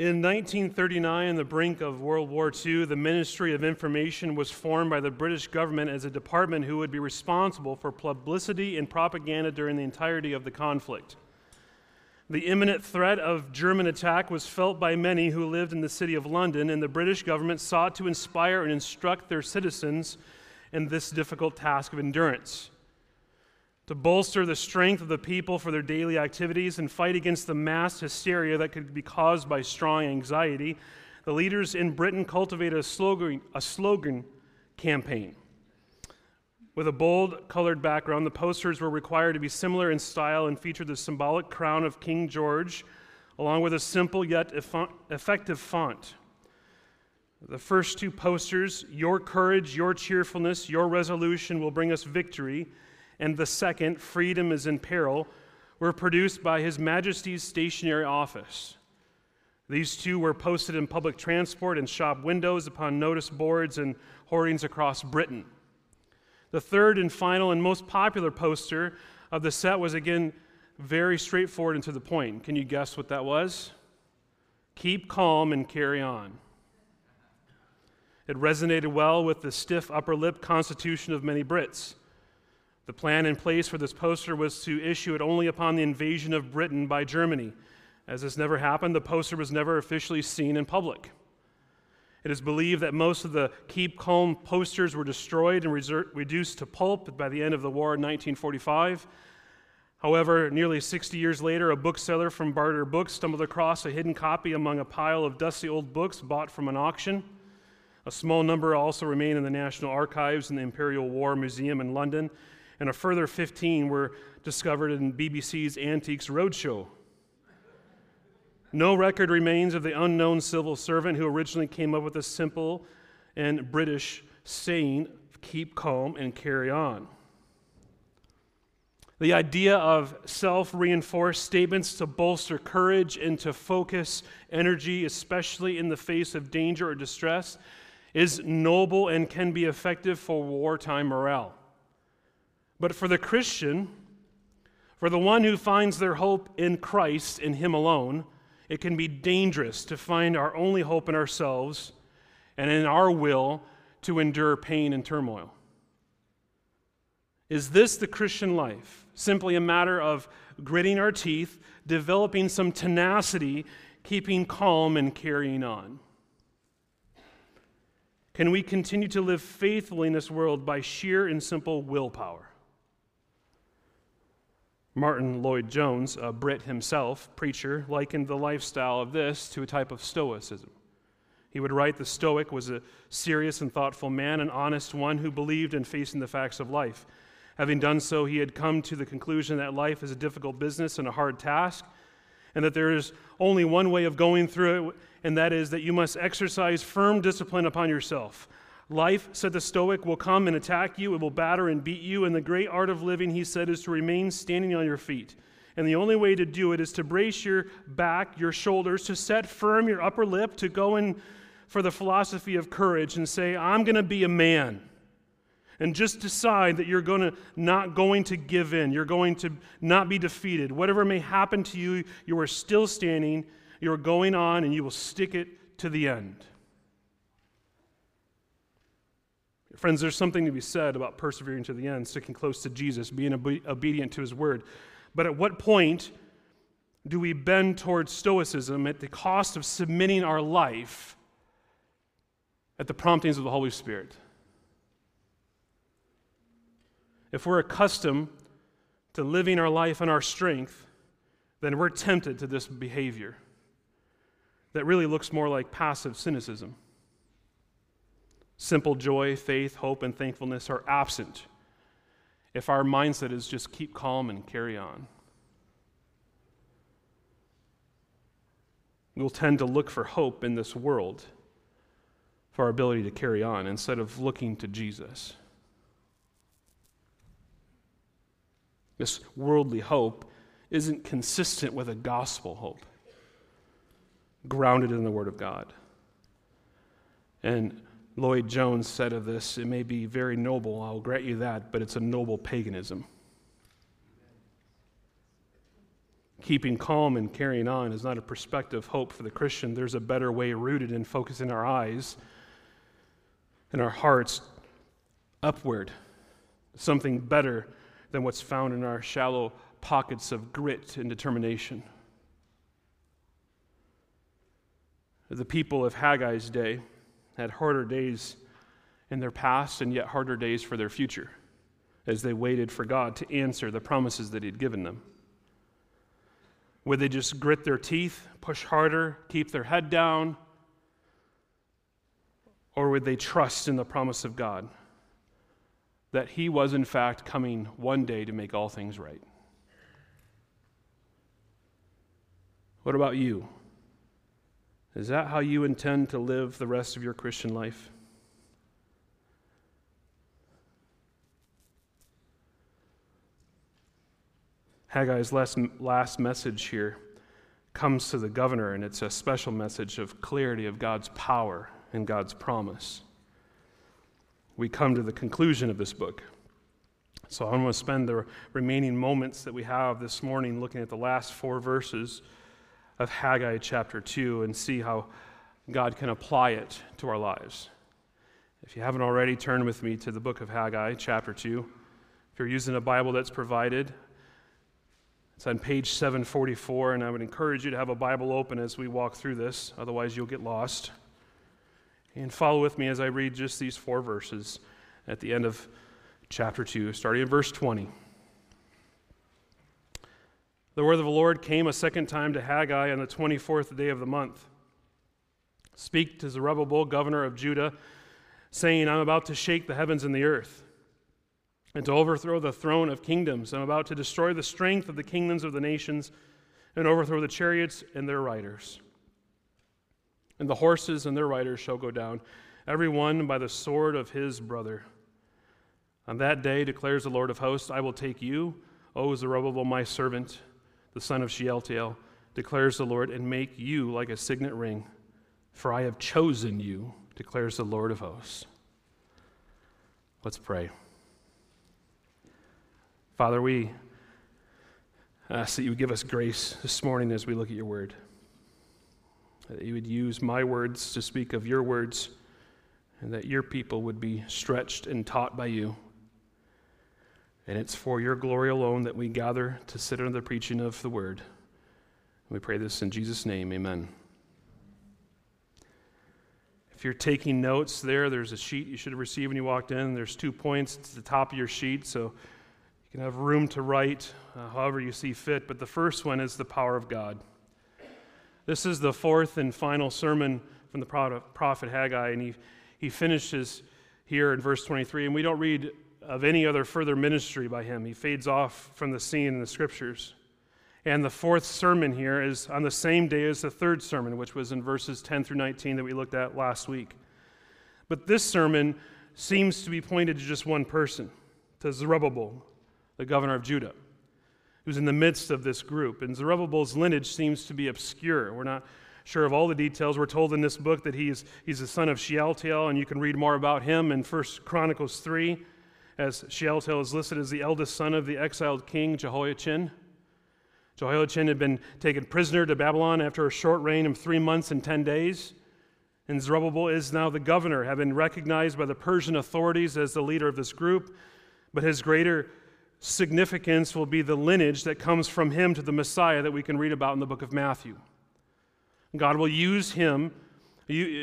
In 1939, on the brink of World War II, the Ministry of Information was formed by the British government as a department who would be responsible for publicity and propaganda during the entirety of the conflict. The imminent threat of German attack was felt by many who lived in the city of London, and the British government sought to inspire and instruct their citizens in this difficult task of endurance to bolster the strength of the people for their daily activities and fight against the mass hysteria that could be caused by strong anxiety, the leaders in Britain cultivated a slogan, a slogan campaign. With a bold colored background, the posters were required to be similar in style and featured the symbolic crown of King George, along with a simple yet effective font. The first two posters, Your courage, your cheerfulness, your resolution will bring us victory, and the second, Freedom is in Peril, were produced by His Majesty's Stationery Office. These two were posted in public transport and shop windows upon notice boards and hoardings across Britain. The third and final and most popular poster of the set was again very straightforward and to the point. Can you guess what that was? Keep calm and carry on. It resonated well with the stiff upper lip constitution of many Brits. The plan in place for this poster was to issue it only upon the invasion of Britain by Germany. As this never happened, the poster was never officially seen in public. It is believed that most of the Keep Calm posters were destroyed and reduced to pulp by the end of the war in 1945. However, nearly 60 years later, a bookseller from Barter Books stumbled across a hidden copy among a pile of dusty old books bought from an auction. A small number also remain in the National Archives and the Imperial War Museum in London, and a further 15 were discovered in BBC's Antiques Roadshow. No record remains of the unknown civil servant who originally came up with the simple and British saying, keep calm and carry on. The idea of self reinforced statements to bolster courage and to focus energy, especially in the face of danger or distress, is noble and can be effective for wartime morale. But for the Christian, for the one who finds their hope in Christ, in Him alone, it can be dangerous to find our only hope in ourselves and in our will to endure pain and turmoil. Is this the Christian life? Simply a matter of gritting our teeth, developing some tenacity, keeping calm, and carrying on? Can we continue to live faithfully in this world by sheer and simple willpower? Martyn Lloyd-Jones, a Brit himself, preacher, likened the lifestyle of this to a type of Stoicism. He would write the Stoic was a serious and thoughtful man, an honest one who believed in facing the facts of life. Having done so, he had come to the conclusion that life is a difficult business and a hard task, and that there is only one way of going through it, and that is that you must exercise firm discipline upon yourself. Life, said the Stoic, will come and attack you, it will batter and beat you, and the great art of living, he said, is to remain standing on your feet. And the only way to do it is to brace your back, your shoulders, to set firm your upper lip, to go in for the philosophy of courage and say, I'm going to be a man. And just decide that you're going to not going to give in. You're going to not be defeated. Whatever may happen to you, you are still standing. You're going on, and you will stick it to the end. Friends, there's something to be said about persevering to the end, sticking close to Jesus, being obe- obedient to his word. But at what point do we bend towards Stoicism at the cost of submitting our life at the promptings of the Holy Spirit? If we're accustomed to living our life in our strength, then we're tempted to this behavior that really looks more like passive cynicism. Simple joy, faith, hope, and thankfulness are absent if our mindset is just keep calm and carry on. We'll tend to look for hope in this world for our ability to carry on instead of looking to Jesus. This worldly hope isn't consistent with a gospel hope grounded in the Word of God. And Lloyd-Jones said of this, it may be very noble, I'll grant you that, but it's a noble paganism. keeping calm and carrying on is not a prospective hope for the Christian. There's a better way rooted in focusing our eyes and our hearts upward, something better than what's found in our shallow pockets of grit and determination. The people of Haggai's day had harder days in their past and yet harder days for their future as they waited for God to answer the promises that He'd given them. Would they just grit their teeth, push harder, keep their head down? Or would they trust in the promise of God that He was, in fact, coming one day to make all things right? What about you? Is that how you intend to live the rest of your Christian life? Haggai's last, last message here comes to the governor, and it's a special message of clarity of God's power and God's promise. We come to the conclusion of this book. So I'm going to spend the remaining moments that we have this morning looking at the last four verses of Haggai chapter 2 and see how God can apply it to our lives. If you haven't already, turn with me to the book of Haggai chapter 2. If you're using a Bible that's provided, it's on page 744, and I would encourage you to have a Bible open as we walk through this, otherwise, you'll get lost. And follow with me as I read just these four verses at the end of chapter 2, starting in verse 20. The word of the Lord came a second time to Haggai on the 24th day of the month. Speak to Zerubbabel, governor of Judah, saying, I'm about to shake the heavens and the earth, and to overthrow the throne of kingdoms. I'm about to destroy the strength of the kingdoms of the nations, and overthrow the chariots and their riders. And the horses and their riders shall go down, every one by the sword of his brother. On that day, declares the Lord of hosts, I will take you, O Zerubbabel, my servant the son of Shealtiel, declares the Lord, and make you like a signet ring. For I have chosen you, declares the Lord of hosts. Let's pray. Father, we ask that you would give us grace this morning as we look at your word. That you would use my words to speak of your words, and that your people would be stretched and taught by you. And it's for your glory alone that we gather to sit under the preaching of the word. We pray this in Jesus' name. Amen. If you're taking notes there, there's a sheet you should have received when you walked in. There's two points to the top of your sheet, so you can have room to write uh, however you see fit. But the first one is the power of God. This is the fourth and final sermon from the prophet Haggai, and he, he finishes here in verse 23. And we don't read of any other further ministry by him. He fades off from the scene in the scriptures. And the fourth sermon here is on the same day as the third sermon, which was in verses 10 through 19 that we looked at last week. But this sermon seems to be pointed to just one person, to Zerubbabel, the governor of Judah, who's in the midst of this group. And Zerubbabel's lineage seems to be obscure. We're not sure of all the details. We're told in this book that he's, he's the son of Shealtiel, and you can read more about him in 1 Chronicles 3 as Shealtiel is listed as the eldest son of the exiled king Jehoiachin. Jehoiachin had been taken prisoner to Babylon after a short reign of three months and ten days. And Zerubbabel is now the governor, having recognized by the Persian authorities as the leader of this group. But his greater significance will be the lineage that comes from him to the Messiah that we can read about in the book of Matthew. God will use him,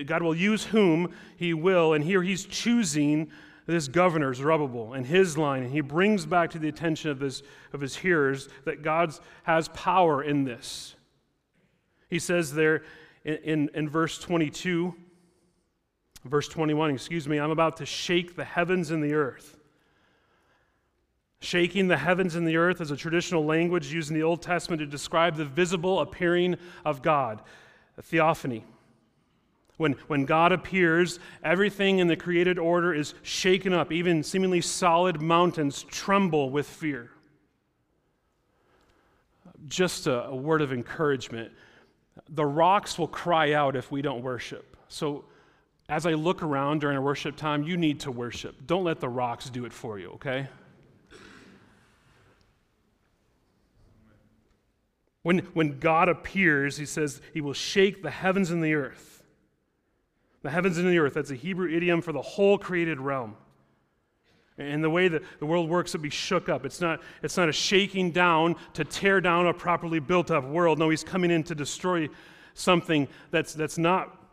God will use whom he will, and here he's choosing this governor, Zerubbabel, and his line, and he brings back to the attention of his, of his hearers that God has power in this. He says there in, in, in verse 22, verse 21, excuse me, I'm about to shake the heavens and the earth. Shaking the heavens and the earth is a traditional language used in the Old Testament to describe the visible appearing of God, a theophany. When, when God appears, everything in the created order is shaken up. Even seemingly solid mountains tremble with fear. Just a, a word of encouragement the rocks will cry out if we don't worship. So, as I look around during a worship time, you need to worship. Don't let the rocks do it for you, okay? When, when God appears, he says he will shake the heavens and the earth. The heavens and the earth, that's a Hebrew idiom for the whole created realm. And the way that the world works, it'll be shook up. It's not, it's not a shaking down to tear down a properly built up world. No, he's coming in to destroy something that's, that's not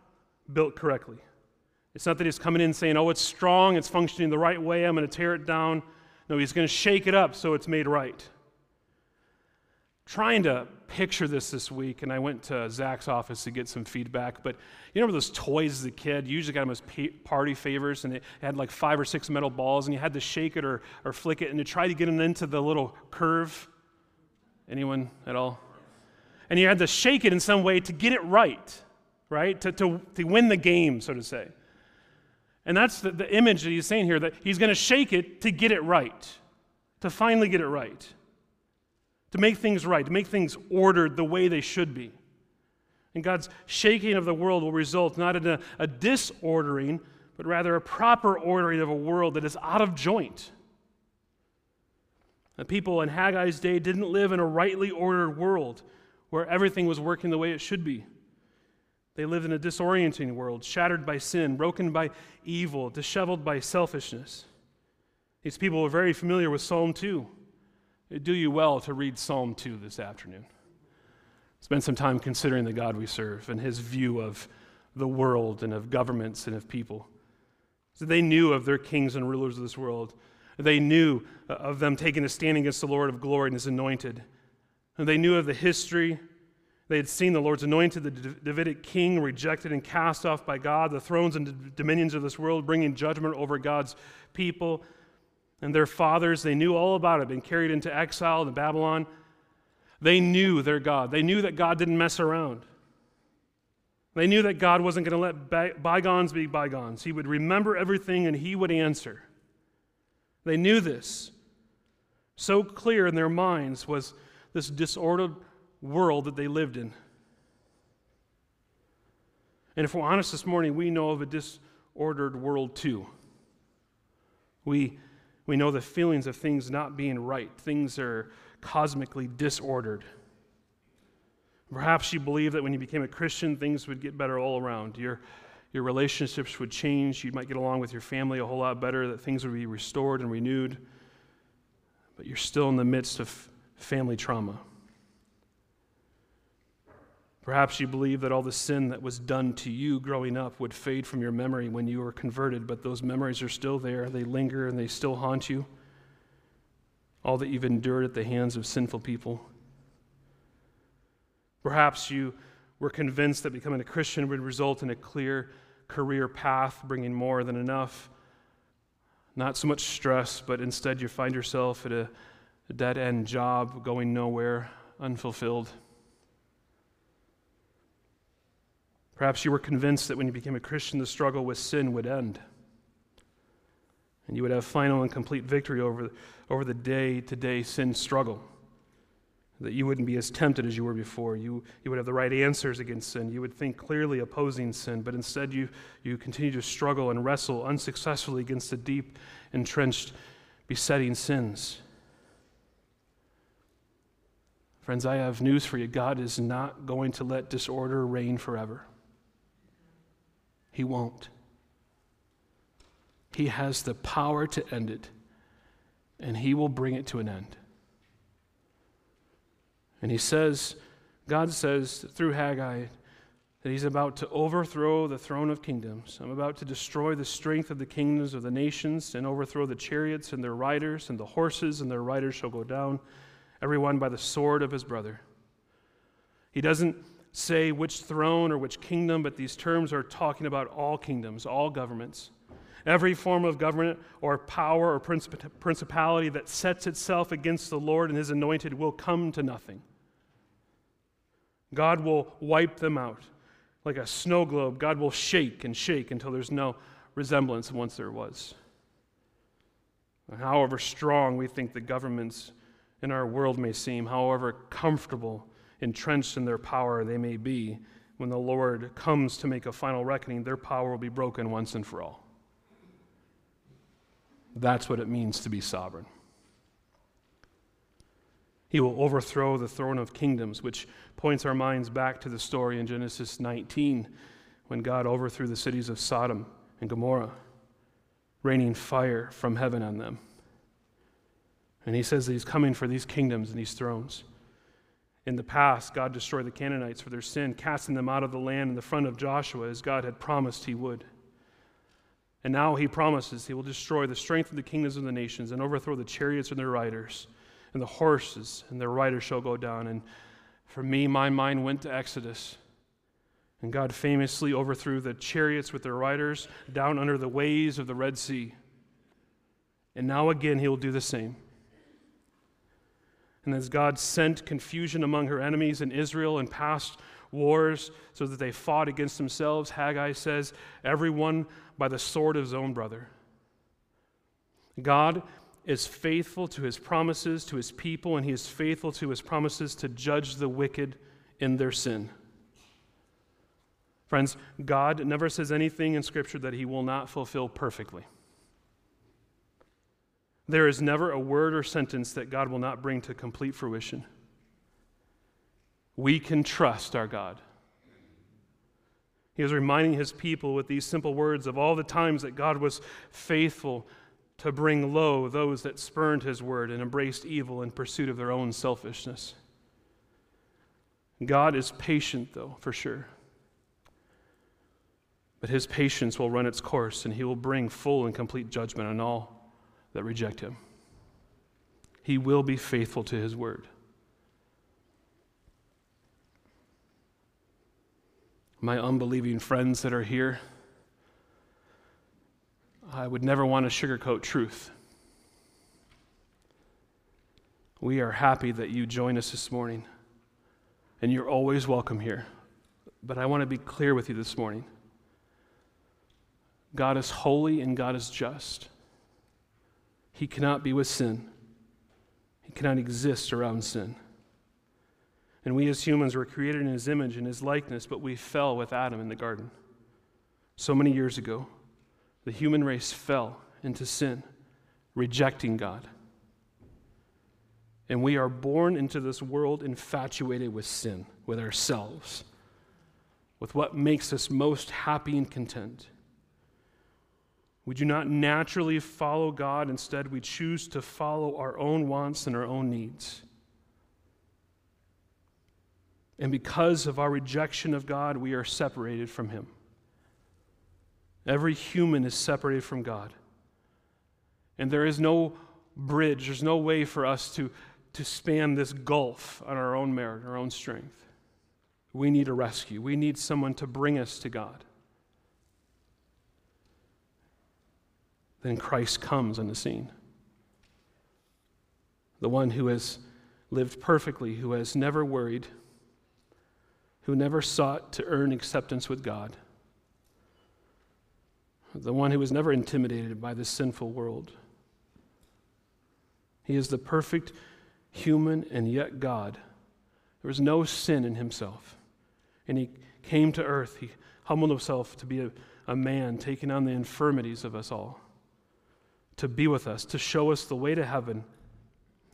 built correctly. It's not that he's coming in saying, oh, it's strong, it's functioning the right way, I'm going to tear it down. No, he's going to shake it up so it's made right trying to picture this this week, and I went to Zach's office to get some feedback. But you remember those toys as a kid? You usually got them as party favors, and it had like five or six metal balls, and you had to shake it or, or flick it, and to try to get them into the little curve. Anyone at all? And you had to shake it in some way to get it right, right? To, to, to win the game, so to say. And that's the, the image that he's saying here that he's going to shake it to get it right, to finally get it right to make things right, to make things ordered the way they should be. And God's shaking of the world will result not in a, a disordering, but rather a proper ordering of a world that is out of joint. The people in Haggai's day didn't live in a rightly ordered world where everything was working the way it should be. They lived in a disorienting world, shattered by sin, broken by evil, disheveled by selfishness. These people were very familiar with Psalm 2 do you well to read Psalm 2 this afternoon. Spend some time considering the God we serve and his view of the world and of governments and of people. So they knew of their kings and rulers of this world. They knew uh, of them taking a stand against the Lord of glory and his anointed. And they knew of the history. They had seen the Lord's anointed, the Davidic king, rejected and cast off by God, the thrones and dominions of this world, bringing judgment over God's people and their fathers, they knew all about it, been carried into exile in Babylon. They knew their God. They knew that God didn't mess around. They knew that God wasn't going to let bygones be bygones. He would remember everything and he would answer. They knew this. So clear in their minds was this disordered world that they lived in. And if we're honest this morning, we know of a disordered world too. We we know the feelings of things not being right, things are cosmically disordered. Perhaps you believe that when you became a Christian, things would get better all around. Your, your relationships would change. You might get along with your family a whole lot better, that things would be restored and renewed. But you're still in the midst of family trauma. Perhaps you believe that all the sin that was done to you growing up would fade from your memory when you were converted, but those memories are still there. They linger and they still haunt you. All that you've endured at the hands of sinful people. Perhaps you were convinced that becoming a Christian would result in a clear career path, bringing more than enough. Not so much stress, but instead you find yourself at a, dead end job, going nowhere, unfulfilled. Perhaps you were convinced that when you became a Christian, the struggle with sin would end. And you would have final and complete victory over, over the day to day sin struggle. That you wouldn't be as tempted as you were before. You, you would have the right answers against sin. You would think clearly opposing sin, but instead you, you continue to struggle and wrestle unsuccessfully against the deep, entrenched, besetting sins. Friends, I have news for you. God is not going to let disorder reign forever. He won't. He has the power to end it, and He will bring it to an end. And He says, God says through Haggai, that he's about to overthrow the throne of kingdoms. I'm about to destroy the strength of the kingdoms of the nations and overthrow the chariots and their riders, and the horses and their riders shall go down, everyone by the sword of his brother. He doesn't say which throne or which kingdom, but these terms are talking about all kingdoms, all governments. Every form of government or power or principality that sets itself against the Lord and his anointed will come to nothing. God will wipe them out. Like a snow globe, God will shake and shake until there's no resemblance once there was. However strong we think the governments in our world may seem, however comfortable entrenched in their power they may be, when the Lord comes to make a final reckoning, their power will be broken once and for all. That's what it means to be sovereign. He will overthrow the throne of kingdoms, which points our minds back to the story in Genesis 19 when God overthrew the cities of Sodom and Gomorrah, raining fire from heaven on them. And he says that he's coming for these kingdoms and these thrones. In the past, God destroyed the Canaanites for their sin, casting them out of the land in the front of Joshua as God had promised he would. And now he promises he will destroy the strength of the kingdoms of the nations and overthrow the chariots and their riders, and the horses and their riders shall go down. And for me, my mind went to Exodus. And God famously overthrew the chariots with their riders down under the waves of the Red Sea. And now again, he will do the same. And as God sent confusion among her enemies in Israel in past wars so that they fought against themselves, Haggai says, everyone by the sword of his own brother. God is faithful to his promises to his people, and he is faithful to his promises to judge the wicked in their sin. Friends, God never says anything in Scripture that he will not fulfill perfectly. There is never a word or sentence that God will not bring to complete fruition. We can trust our God. He is reminding his people with these simple words of all the times that God was faithful to bring low those that spurned his word and embraced evil in pursuit of their own selfishness. God is patient, though, for sure. But his patience will run its course, and he will bring full and complete judgment on all that reject him. He will be faithful to his word. My unbelieving friends that are here, I would never want to sugarcoat truth. We are happy that you join us this morning, and you're always welcome here. But I want to be clear with you this morning God is holy and God is just. He cannot be with sin, he cannot exist around sin. And we as humans were created in his image and his likeness, but we fell with Adam in the garden. So many years ago, the human race fell into sin, rejecting God. And we are born into this world infatuated with sin, with ourselves, with what makes us most happy and content. We do not naturally follow God. Instead, we choose to follow our own wants and our own needs. And because of our rejection of God, we are separated from Him. Every human is separated from God. And there is no bridge, there's no way for us to, to span this gulf on our own merit, our own strength. We need a rescue, we need someone to bring us to God. Then Christ comes on the scene. The one who has lived perfectly, who has never worried, who never sought to earn acceptance with God, the one who was never intimidated by this sinful world. He is the perfect human and yet God. There was no sin in himself. And he came to earth. He humbled himself to be a, a man, taking on the infirmities of us all to be with us, to show us the way to heaven.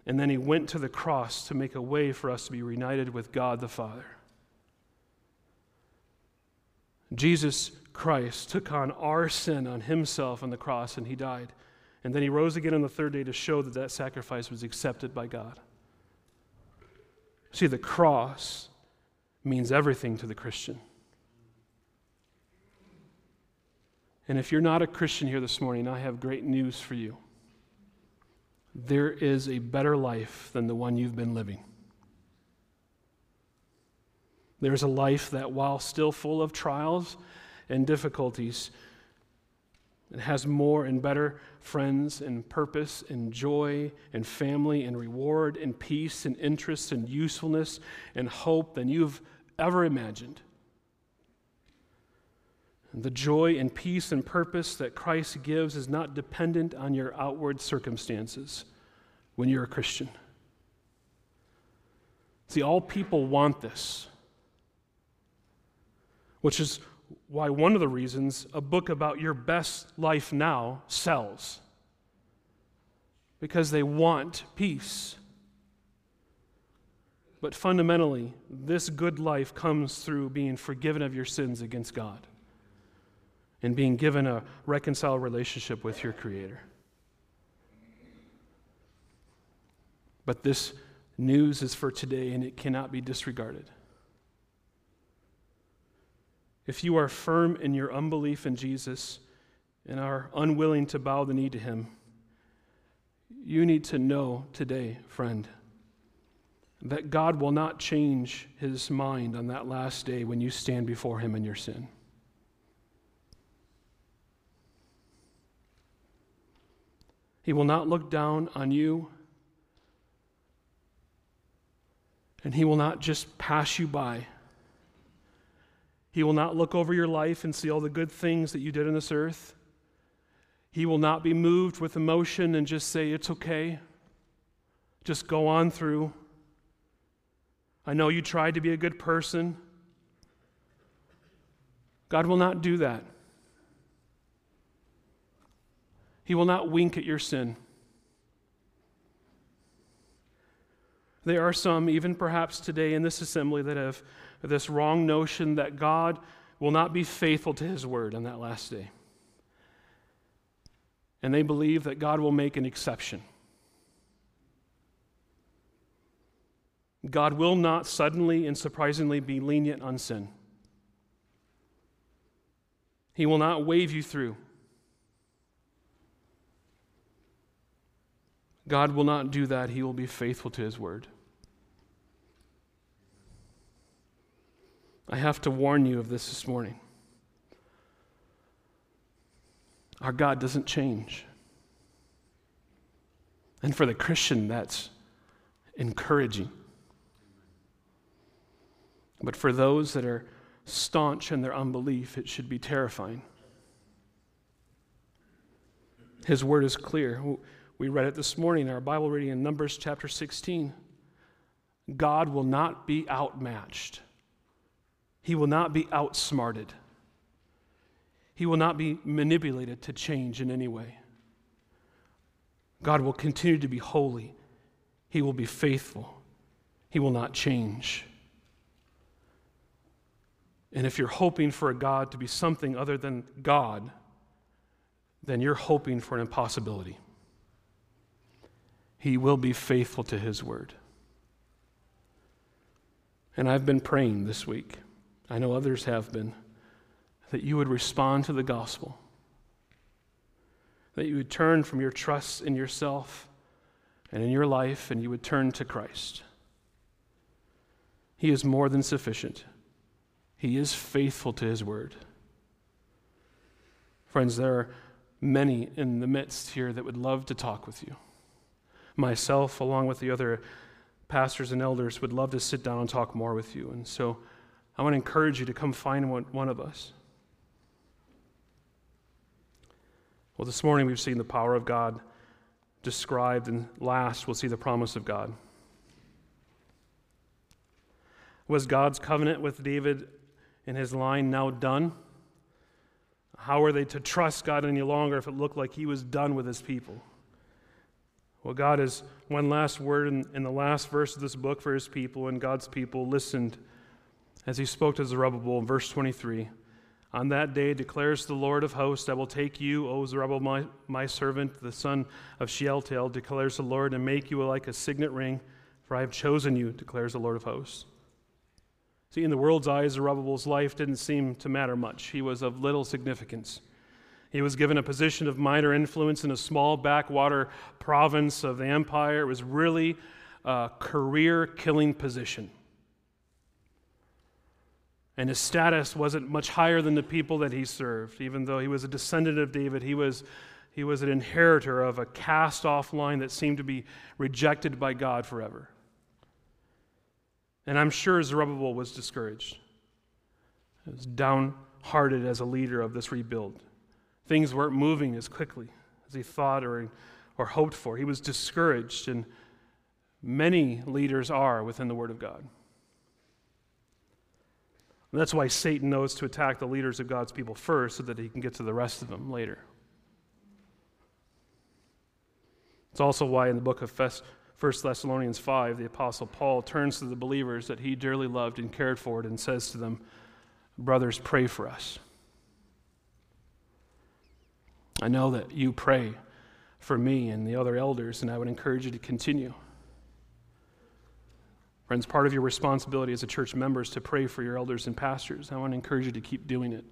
And then he went to the cross to make a way for us to be reunited with God the Father. Jesus Christ took on our sin on himself on the cross and he died. And then he rose again on the third day to show that that sacrifice was accepted by God. See, the cross means everything to the Christian. And if you're not a Christian here this morning, I have great news for you. There is a better life than the one you've been living. There's a life that, while still full of trials and difficulties, it has more and better friends and purpose and joy and family and reward and peace and interest and usefulness and hope than you've ever imagined. The joy and peace and purpose that Christ gives is not dependent on your outward circumstances when you're a Christian. See, all people want this, which is why one of the reasons a book about your best life now sells. Because they want peace. But fundamentally, this good life comes through being forgiven of your sins against God and being given a reconciled relationship with your Creator. But this news is for today and it cannot be disregarded. If you are firm in your unbelief in Jesus and are unwilling to bow the knee to Him, you need to know today, friend, that God will not change His mind on that last day when you stand before Him in your sin. He will not look down on you, and He will not just pass you by. He will not look over your life and see all the good things that you did on this earth. He will not be moved with emotion and just say, It's okay. Just go on through. I know you tried to be a good person. God will not do that. He will not wink at your sin. There are some, even perhaps today in this assembly, that have this wrong notion that God will not be faithful to his word on that last day. And they believe that God will make an exception. God will not suddenly and surprisingly be lenient on sin. He will not wave you through. God will not do that. He will be faithful to his word. I have to warn you of this this morning. Our God doesn't change. And for the Christian, that's encouraging. But for those that are staunch in their unbelief, it should be terrifying. His word is clear. We read it this morning in our Bible reading in Numbers chapter 16. God will not be outmatched. He will not be outsmarted. He will not be manipulated to change in any way. God will continue to be holy. He will be faithful. He will not change. And if you're hoping for a God to be something other than God, then you're hoping for an impossibility. He will be faithful to His word. And I've been praying this week I know others have been, that you would respond to the gospel, that you would turn from your trust in yourself and in your life, and you would turn to Christ. He is more than sufficient, He is faithful to His word. Friends, there are many in the midst here that would love to talk with you. Myself, along with the other pastors and elders, would love to sit down and talk more with you. And so, I want to encourage you to come find one, one of us. Well, this morning we've seen the power of God described, and last we'll see the promise of God. Was God's covenant with David and his line now done? How are they to trust God any longer if it looked like he was done with his people? Well, God has one last word in, in the last verse of this book for his people, and God's people listened as he spoke to Zerubbabel in verse 23. On that day declares the Lord of hosts, I will take you, O Zerubbabel, my, my servant, the son of Shealtiel, declares the Lord, and make you like a signet ring, for I have chosen you, declares the Lord of hosts. See, in the world's eyes, Zerubbabel's life didn't seem to matter much. He was of little significance. He was given a position of minor influence in a small backwater province of the empire. It was really a career killing position and his status wasn't much higher than the people that he served. Even though he was a descendant of David, he was, he was an inheritor of a cast off line that seemed to be rejected by God forever. And I'm sure Zerubbabel was discouraged, he was downhearted as a leader of this rebuild. Things weren't moving as quickly as he thought or, or hoped for. He was discouraged, and many leaders are within the Word of God. And that's why Satan knows to attack the leaders of God's people first so that he can get to the rest of them later. It's also why in the book of 1 Thessalonians 5, the Apostle Paul turns to the believers that he dearly loved and cared for and says to them, Brothers, pray for us. I know that you pray for me and the other elders, and I would encourage you to continue. Friends, part of your responsibility as a church member is to pray for your elders and pastors. I want to encourage you to keep doing it.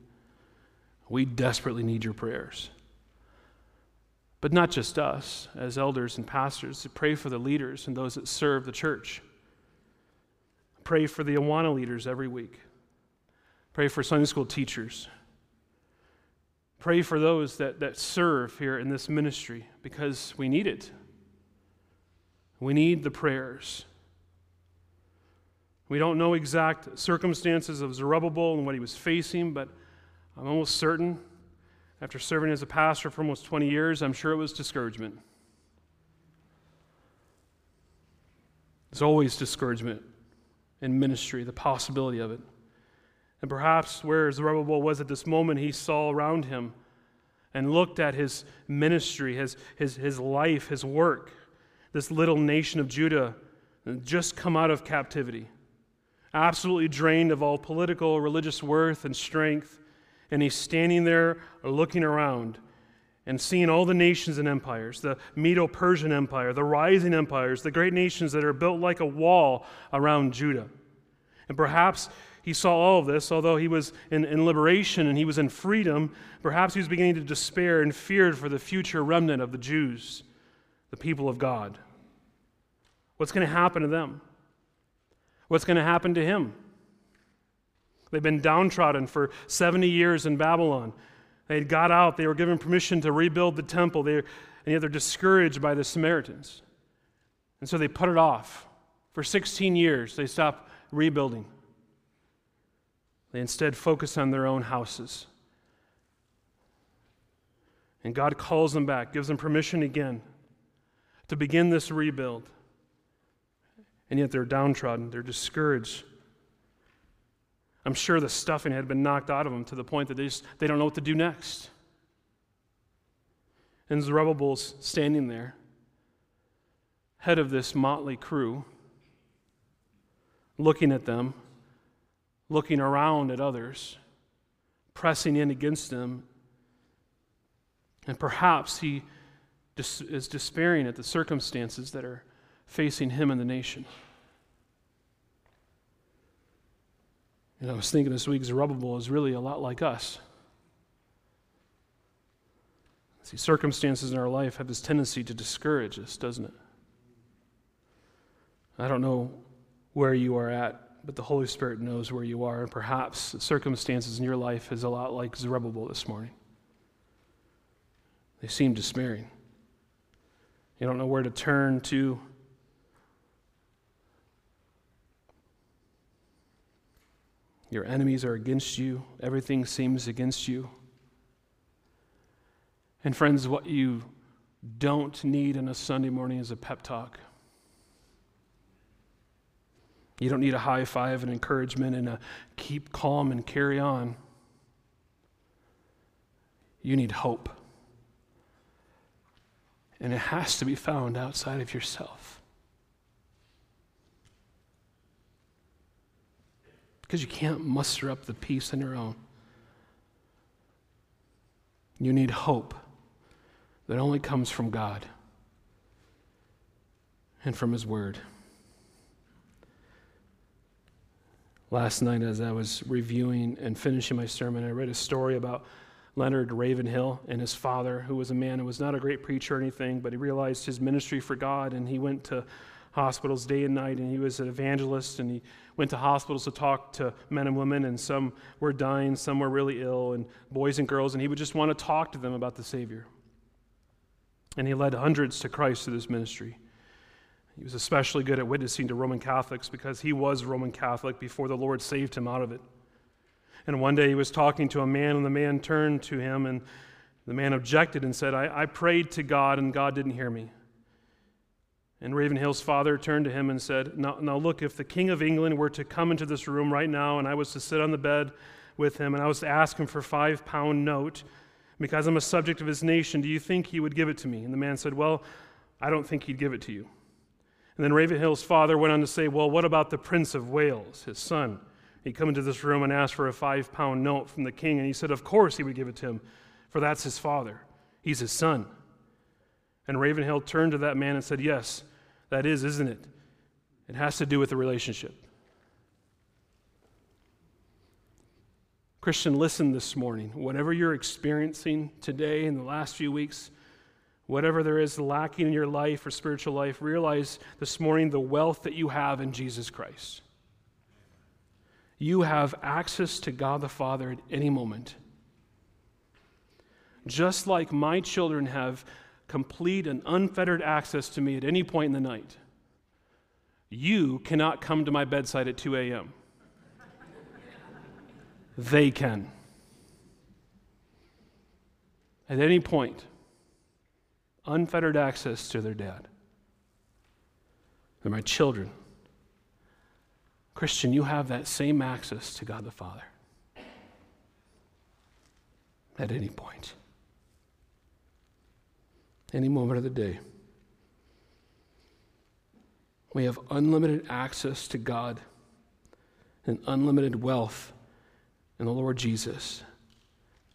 We desperately need your prayers. But not just us as elders and pastors, to pray for the leaders and those that serve the church. Pray for the Awana leaders every week. Pray for Sunday school teachers. Pray for those that, that serve here in this ministry because we need it. We need the prayers. We don't know exact circumstances of Zerubbabel and what he was facing, but I'm almost certain after serving as a pastor for almost 20 years, I'm sure it was discouragement. There's always discouragement in ministry, the possibility of it. And perhaps where Zerubbabel was at this moment, he saw around him and looked at his ministry, his, his, his life, his work, this little nation of Judah just come out of captivity, absolutely drained of all political, religious worth and strength. And he's standing there looking around and seeing all the nations and empires the Medo Persian Empire, the rising empires, the great nations that are built like a wall around Judah. And perhaps he saw all of this, although he was in, in, liberation and he was in freedom, perhaps he was beginning to despair and feared for the future remnant of the Jews, the people of God. What's going to happen to them? What's going to happen to him? They've been downtrodden for 70 years in Babylon. They had got out, they were given permission to rebuild the temple, they, and yet they're discouraged by the Samaritans. And so they put it off. For 16 years, they stopped rebuilding. They instead focus on their own houses. And God calls them back, gives them permission again to begin this rebuild. And yet they're downtrodden, they're discouraged. I'm sure the stuffing had been knocked out of them to the point that they, just, they don't know what to do next. And Zerubbabel's standing there, head of this motley crew, looking at them looking around at others, pressing in against them. And perhaps he is despairing at the circumstances that are facing him and the nation. And I was thinking this week, Zerubbabel is really a lot like us. See, circumstances in our life have this tendency to discourage us, doesn't it? I don't know where you are at but the Holy Spirit knows where you are, and perhaps the circumstances in your life is a lot like Zerubbabel this morning. They seem despairing. You don't know where to turn to. Your enemies are against you. Everything seems against you. And, friends, what you don't need on a Sunday morning is a pep talk. You don't need a high five and encouragement and a keep calm and carry on. You need hope. And it has to be found outside of yourself. Because you can't muster up the peace on your own. You need hope that only comes from God and from His Word. Last night, as I was reviewing and finishing my sermon, I read a story about Leonard Ravenhill and his father, who was a man who was not a great preacher or anything, but he realized his ministry for God, and he went to hospitals day and night, and he was an evangelist, and he went to hospitals to talk to men and women, and some were dying, some were really ill, and boys and girls, and he would just want to talk to them about the Savior. And he led hundreds to Christ through this ministry. He was especially good at witnessing to Roman Catholics because he was Roman Catholic before the Lord saved him out of it. And one day he was talking to a man, and the man turned to him, and the man objected and said, I, I prayed to God, and God didn't hear me. And Ravenhill's father turned to him and said, now, now look, if the King of England were to come into this room right now, and I was to sit on the bed with him, and I was to ask him for five pound note, because I'm a subject of his nation, do you think he would give it to me? And the man said, Well, I don't think he'd give it to you. And then Ravenhill's father went on to say, Well, what about the Prince of Wales, his son? He'd come into this room and asked for a five pound note from the king, and he said, Of course he would give it to him, for that's his father. He's his son. And Ravenhill turned to that man and said, Yes, that is, isn't it? It has to do with the relationship. Christian, listen this morning. Whatever you're experiencing today in the last few weeks, whatever there is lacking in your life or spiritual life, realize this morning the wealth that you have in Jesus Christ. You have access to God the Father at any moment. Just like my children have complete and unfettered access to me at any point in the night, you cannot come to my bedside at 2 a.m. they can. At any point, unfettered access to their dad. They're my children. Christian, you have that same access to God the Father at any point, any moment of the day. We have unlimited access to God and unlimited wealth in the Lord Jesus.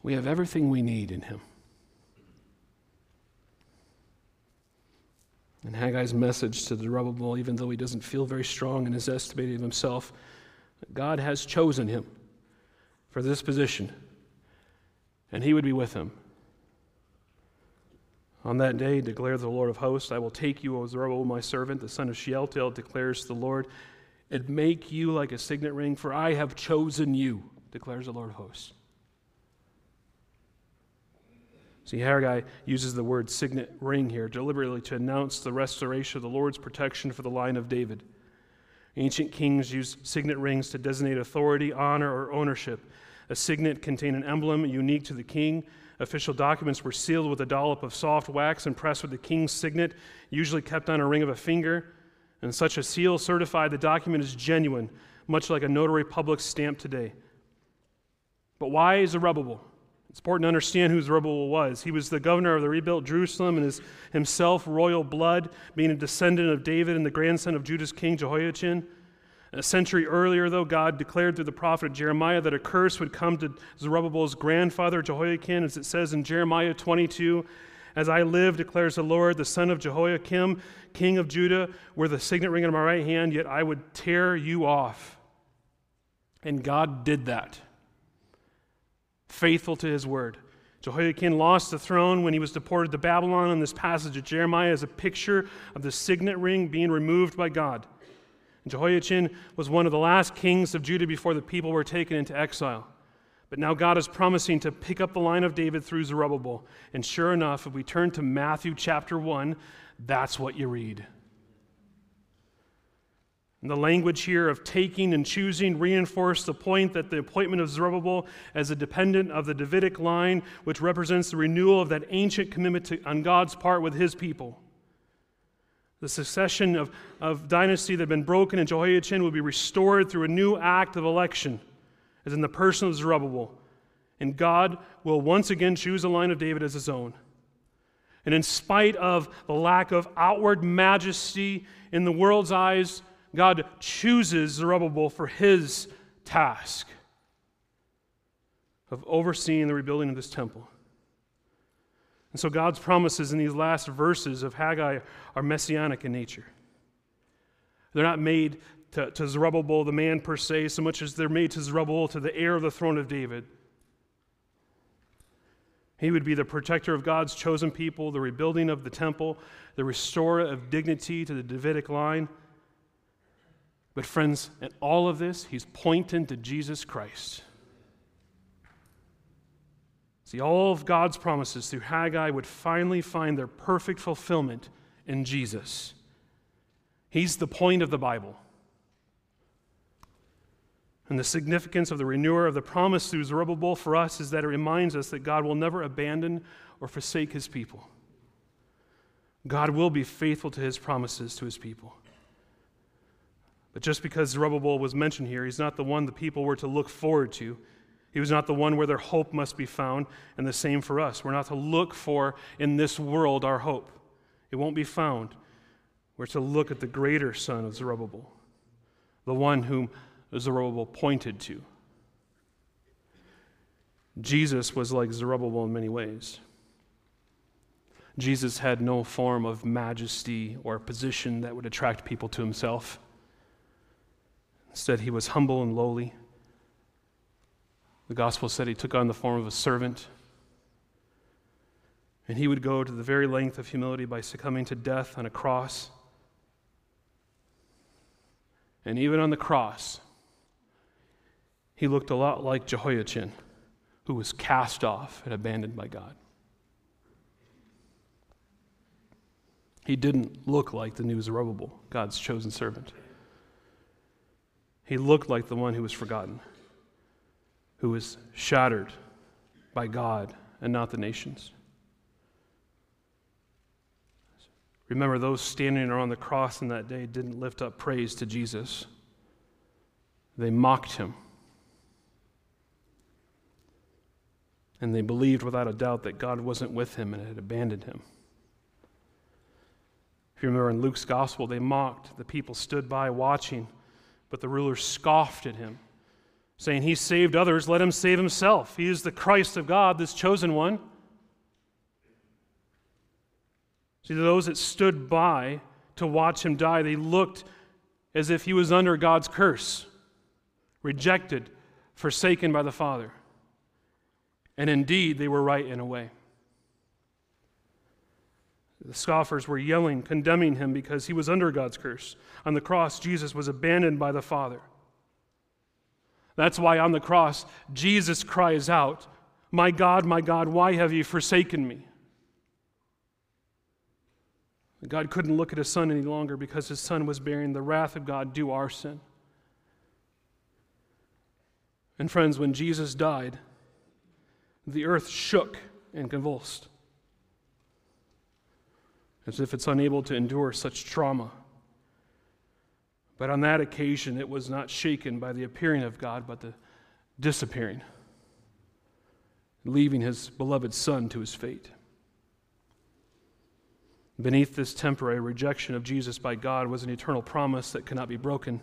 We have everything we need in Him. And Haggai's message to the Zerubbabel, even though he doesn't feel very strong in his estimate of himself, God has chosen him for this position, and he would be with him. On that day, declares the Lord of hosts, I will take you, O Zerubbabel, my servant, the son of Shealtiel, declares the Lord, and make you like a signet ring, for I have chosen you, declares the Lord of hosts. See, Haggai uses the word signet ring here deliberately to announce the restoration of the Lord's protection for the line of David. Ancient kings used signet rings to designate authority, honor, or ownership. A signet contained an emblem unique to the king. Official documents were sealed with a dollop of soft wax impressed with the king's signet, usually kept on a ring of a finger. And such a seal certified the document is genuine, much like a notary public stamp today. But why is Zerubbabel? It's important to understand who Zerubbabel was. He was the governor of the rebuilt Jerusalem and is himself royal blood, being a descendant of David and the grandson of Judah's king Jehoiachin. A century earlier, though, God declared through the prophet Jeremiah that a curse would come to Zerubbabel's grandfather Jehoiakim, as it says in Jeremiah 22 As I live, declares the Lord, the son of Jehoiakim, king of Judah, were the signet ring in my right hand, yet I would tear you off. And God did that faithful to his word. Jehoiakim lost the throne when he was deported to Babylon, and this passage of Jeremiah is a picture of the signet ring being removed by God. Jehoiachin was one of the last kings of Judah before the people were taken into exile. But now God is promising to pick up the line of David through Zerubbabel. And sure enough, if we turn to Matthew chapter 1, that's what you read. And the language here of taking and choosing reinforced the point that the appointment of Zerubbabel as a dependent of the Davidic line, which represents the renewal of that ancient commitment to, on God's part with his people. The succession of, of dynasty that had been broken in Jehoiachin would be restored through a new act of election, as in the person of Zerubbabel. And God will once again choose a line of David as his own. And in spite of the lack of outward majesty in the world's eyes, God chooses Zerubbabel for his task of overseeing the rebuilding of this temple. And so God's promises in these last verses of Haggai are messianic in nature. They're not made to, to Zerubbabel, the man per se, so much as they're made to Zerubbabel, to the heir of the throne of David. He would be the protector of God's chosen people, the rebuilding of the temple, the restorer of dignity to the Davidic line. But, friends, in all of this, he's pointing to Jesus Christ. See, all of God's promises through Haggai would finally find their perfect fulfillment in Jesus. He's the point of the Bible. And the significance of the renewer of the promise through Zerubbabel for us is that it reminds us that God will never abandon or forsake his people. God will be faithful to his promises to his people. But just because Zerubbabel was mentioned here, he's not the one the people were to look forward to. He was not the one where their hope must be found, and the same for us. We're not to look for in this world our hope, it won't be found. We're to look at the greater son of Zerubbabel, the one whom Zerubbabel pointed to. Jesus was like Zerubbabel in many ways. Jesus had no form of majesty or position that would attract people to himself. Instead, he was humble and lowly. The gospel said he took on the form of a servant. And he would go to the very length of humility by succumbing to death on a cross. And even on the cross, he looked a lot like Jehoiachin, who was cast off and abandoned by God. He didn't look like the new Zerubbabel, God's chosen servant. He looked like the one who was forgotten, who was shattered by God and not the nations. Remember, those standing around the cross in that day didn't lift up praise to Jesus, they mocked him. And they believed without a doubt that God wasn't with him and had abandoned him. If you remember in Luke's gospel, they mocked. The people stood by watching, but the rulers scoffed at him, saying, He saved others, let him save himself. He is the Christ of God, this chosen one. See, those that stood by to watch him die, they looked as if he was under God's curse, rejected, forsaken by the Father. And indeed, they were right in a way. The scoffers were yelling, condemning him because he was under God's curse. On the cross, Jesus was abandoned by the Father. That's why on the cross, Jesus cries out, My God, my God, why have you forsaken me? God couldn't look at his son any longer because his son was bearing the wrath of God due our sin. And friends, when Jesus died, the earth shook and convulsed as if it's unable to endure such trauma. But on that occasion, it was not shaken by the appearing of God, but the disappearing, leaving his beloved Son to his fate. Beneath this temporary rejection of Jesus by God was an eternal promise that cannot be broken.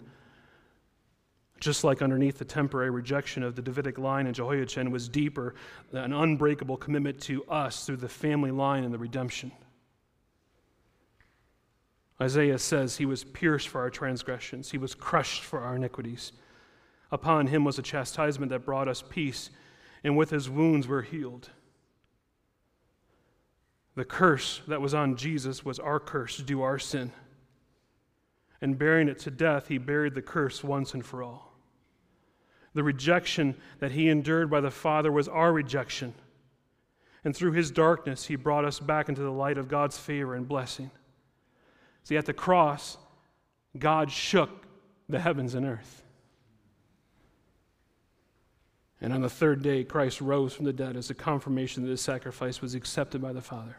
Just like underneath the temporary rejection of the Davidic line in Jehoiachin was deeper, an unbreakable commitment to us through the family line and the redemption. Isaiah says, He was pierced for our transgressions, He was crushed for our iniquities. Upon Him was a chastisement that brought us peace, and with His wounds we're healed. The curse that was on Jesus was our curse due our sin. And bearing it to death, He buried the curse once and for all. The rejection that He endured by the Father was our rejection. And through His darkness, He brought us back into the light of God's favor and blessing. See, at the cross, God shook the heavens and earth. And on the third day, Christ rose from the dead as a confirmation that his sacrifice was accepted by the Father.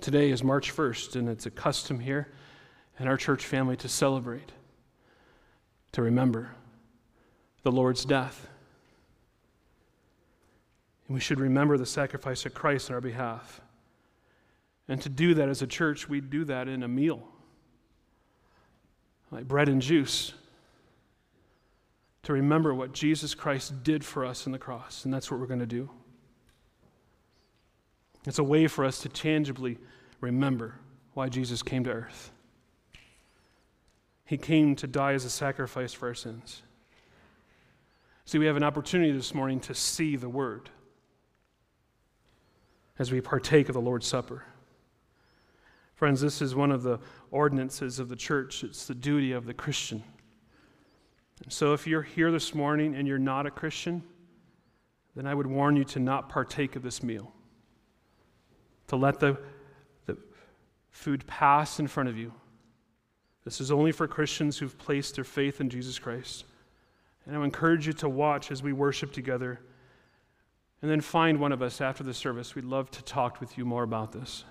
Today is March 1st, and it's a custom here in our church family to celebrate, to remember the Lord's death. And we should remember the sacrifice of Christ on our behalf. And to do that as a church, we do that in a meal, like bread and juice, to remember what Jesus Christ did for us in the cross. And that's what we're going to do. It's a way for us to tangibly remember why Jesus came to earth. He came to die as a sacrifice for our sins. See, we have an opportunity this morning to see the Word as we partake of the Lord's Supper. Friends, this is one of the ordinances of the church. It's the duty of the Christian. And so if you're here this morning and you're not a Christian, then I would warn you to not partake of this meal, to let the, the food pass in front of you. This is only for Christians who've placed their faith in Jesus Christ. And I encourage you to watch as we worship together. And then find one of us after the service. We'd love to talk with you more about this.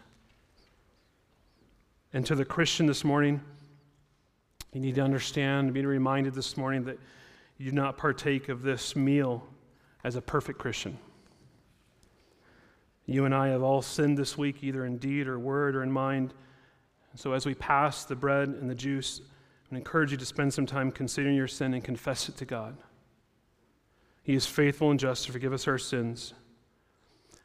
And to the Christian this morning, you need to understand, be reminded this morning that you do not partake of this meal as a perfect Christian. You and I have all sinned this week, either in deed or word or in mind. So as we pass the bread and the juice, I encourage you to spend some time considering your sin and confess it to God. He is faithful and just to forgive us our sins.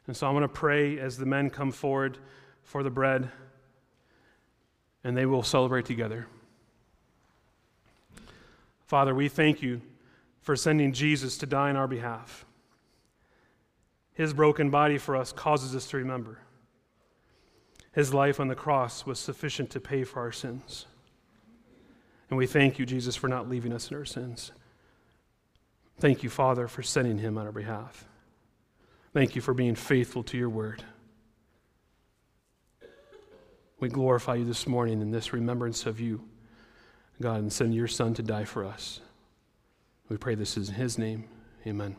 And so I'm going to pray as the men come forward for the bread, and they will celebrate together. Father, we thank you for sending Jesus to die on our behalf. His broken body for us causes us to remember. His life on the cross was sufficient to pay for our sins. And we thank you, Jesus, for not leaving us in our sins. Thank you, Father, for sending him on our behalf. Thank you for being faithful to your word. We glorify you this morning in this remembrance of you, God, and send your Son to die for us. We pray this in his name. Amen.